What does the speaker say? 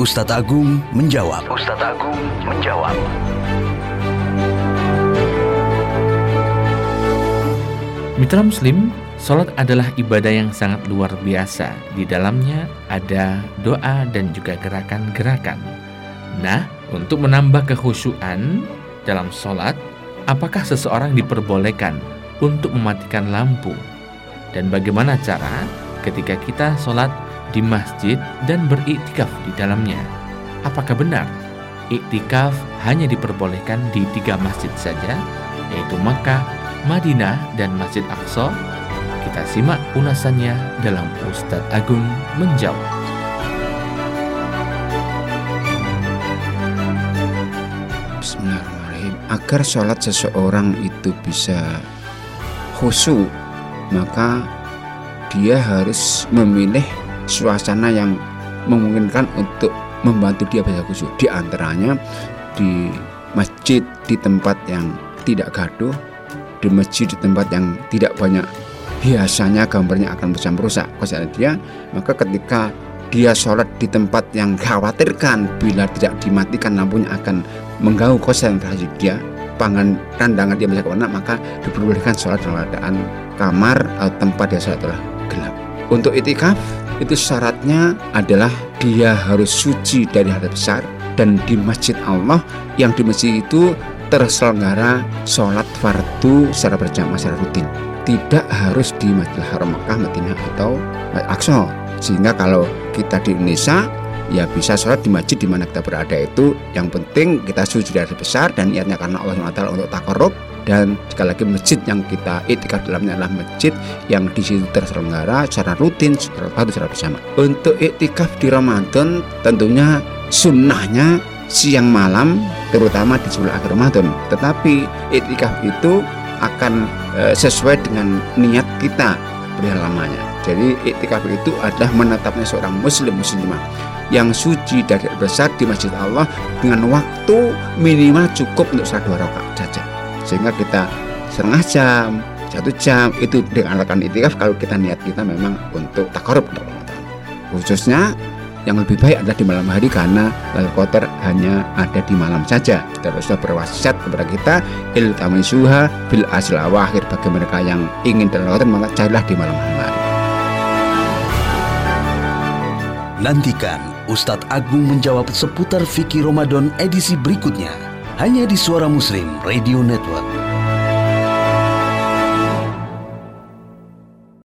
Ustadz Agung menjawab. Ustadz Agung menjawab. Mitra Muslim, sholat adalah ibadah yang sangat luar biasa. Di dalamnya ada doa dan juga gerakan-gerakan. Nah, untuk menambah kehusuan dalam sholat, apakah seseorang diperbolehkan untuk mematikan lampu? Dan bagaimana cara ketika kita sholat di masjid dan beriktikaf di dalamnya? Apakah benar iktikaf hanya diperbolehkan di tiga masjid saja, yaitu Makkah, Madinah, dan Masjid Aqsa? Kita simak ulasannya dalam Ustadz Agung menjawab. Bismillahirrahmanirrahim. Agar sholat seseorang itu bisa khusyuk, maka dia harus memilih suasana yang memungkinkan untuk membantu dia bisa khusyuk. Di antaranya di masjid di tempat yang tidak gaduh, di masjid di tempat yang tidak banyak biasanya gambarnya akan bisa merusak kesehatan dia, maka ketika dia sholat di tempat yang khawatirkan bila tidak dimatikan lampunya akan mengganggu konsentrasi dia pangan randangan dia bisa ke mana maka diperbolehkan sholat dalam keadaan kamar atau tempat dia sholat adalah gelap untuk itikaf itu syaratnya adalah dia harus suci dari hal besar dan di masjid Allah. Yang di masjid itu terselenggara sholat fardu secara berjamaah secara rutin. Tidak harus di Masjidil Haram Mekah, Madinah atau Aqsa sehingga kalau kita di Indonesia ya bisa sholat di masjid di mana kita berada itu. Yang penting kita suci dari besar dan niatnya karena Allah SWT untuk takarub dan sekali lagi masjid yang kita itikaf dalamnya adalah masjid yang di situ terselenggara secara rutin secara patuh secara bersama untuk itikaf di Ramadan tentunya sunnahnya siang malam terutama di sebelah akhir Ramadan tetapi itikaf itu akan e, sesuai dengan niat kita lamanya. Jadi iktikaf itu adalah menetapnya seorang muslim muslimah yang suci dari besar di masjid Allah dengan waktu minimal cukup untuk dua rakaat saja. Sehingga kita setengah jam, satu jam itu dengan alakan iktikaf kalau kita niat kita memang untuk untuk Ramadan. Khususnya yang lebih baik adalah di malam hari karena Qadar hanya ada di malam saja. Sudah berwasiat kepada kita il suha bil asil awakhir bagi mereka yang ingin Qadar maka carilah di malam hari. Nantikan Ustadz Agung menjawab seputar fikih Ramadan edisi berikutnya hanya di Suara Muslim Radio Network.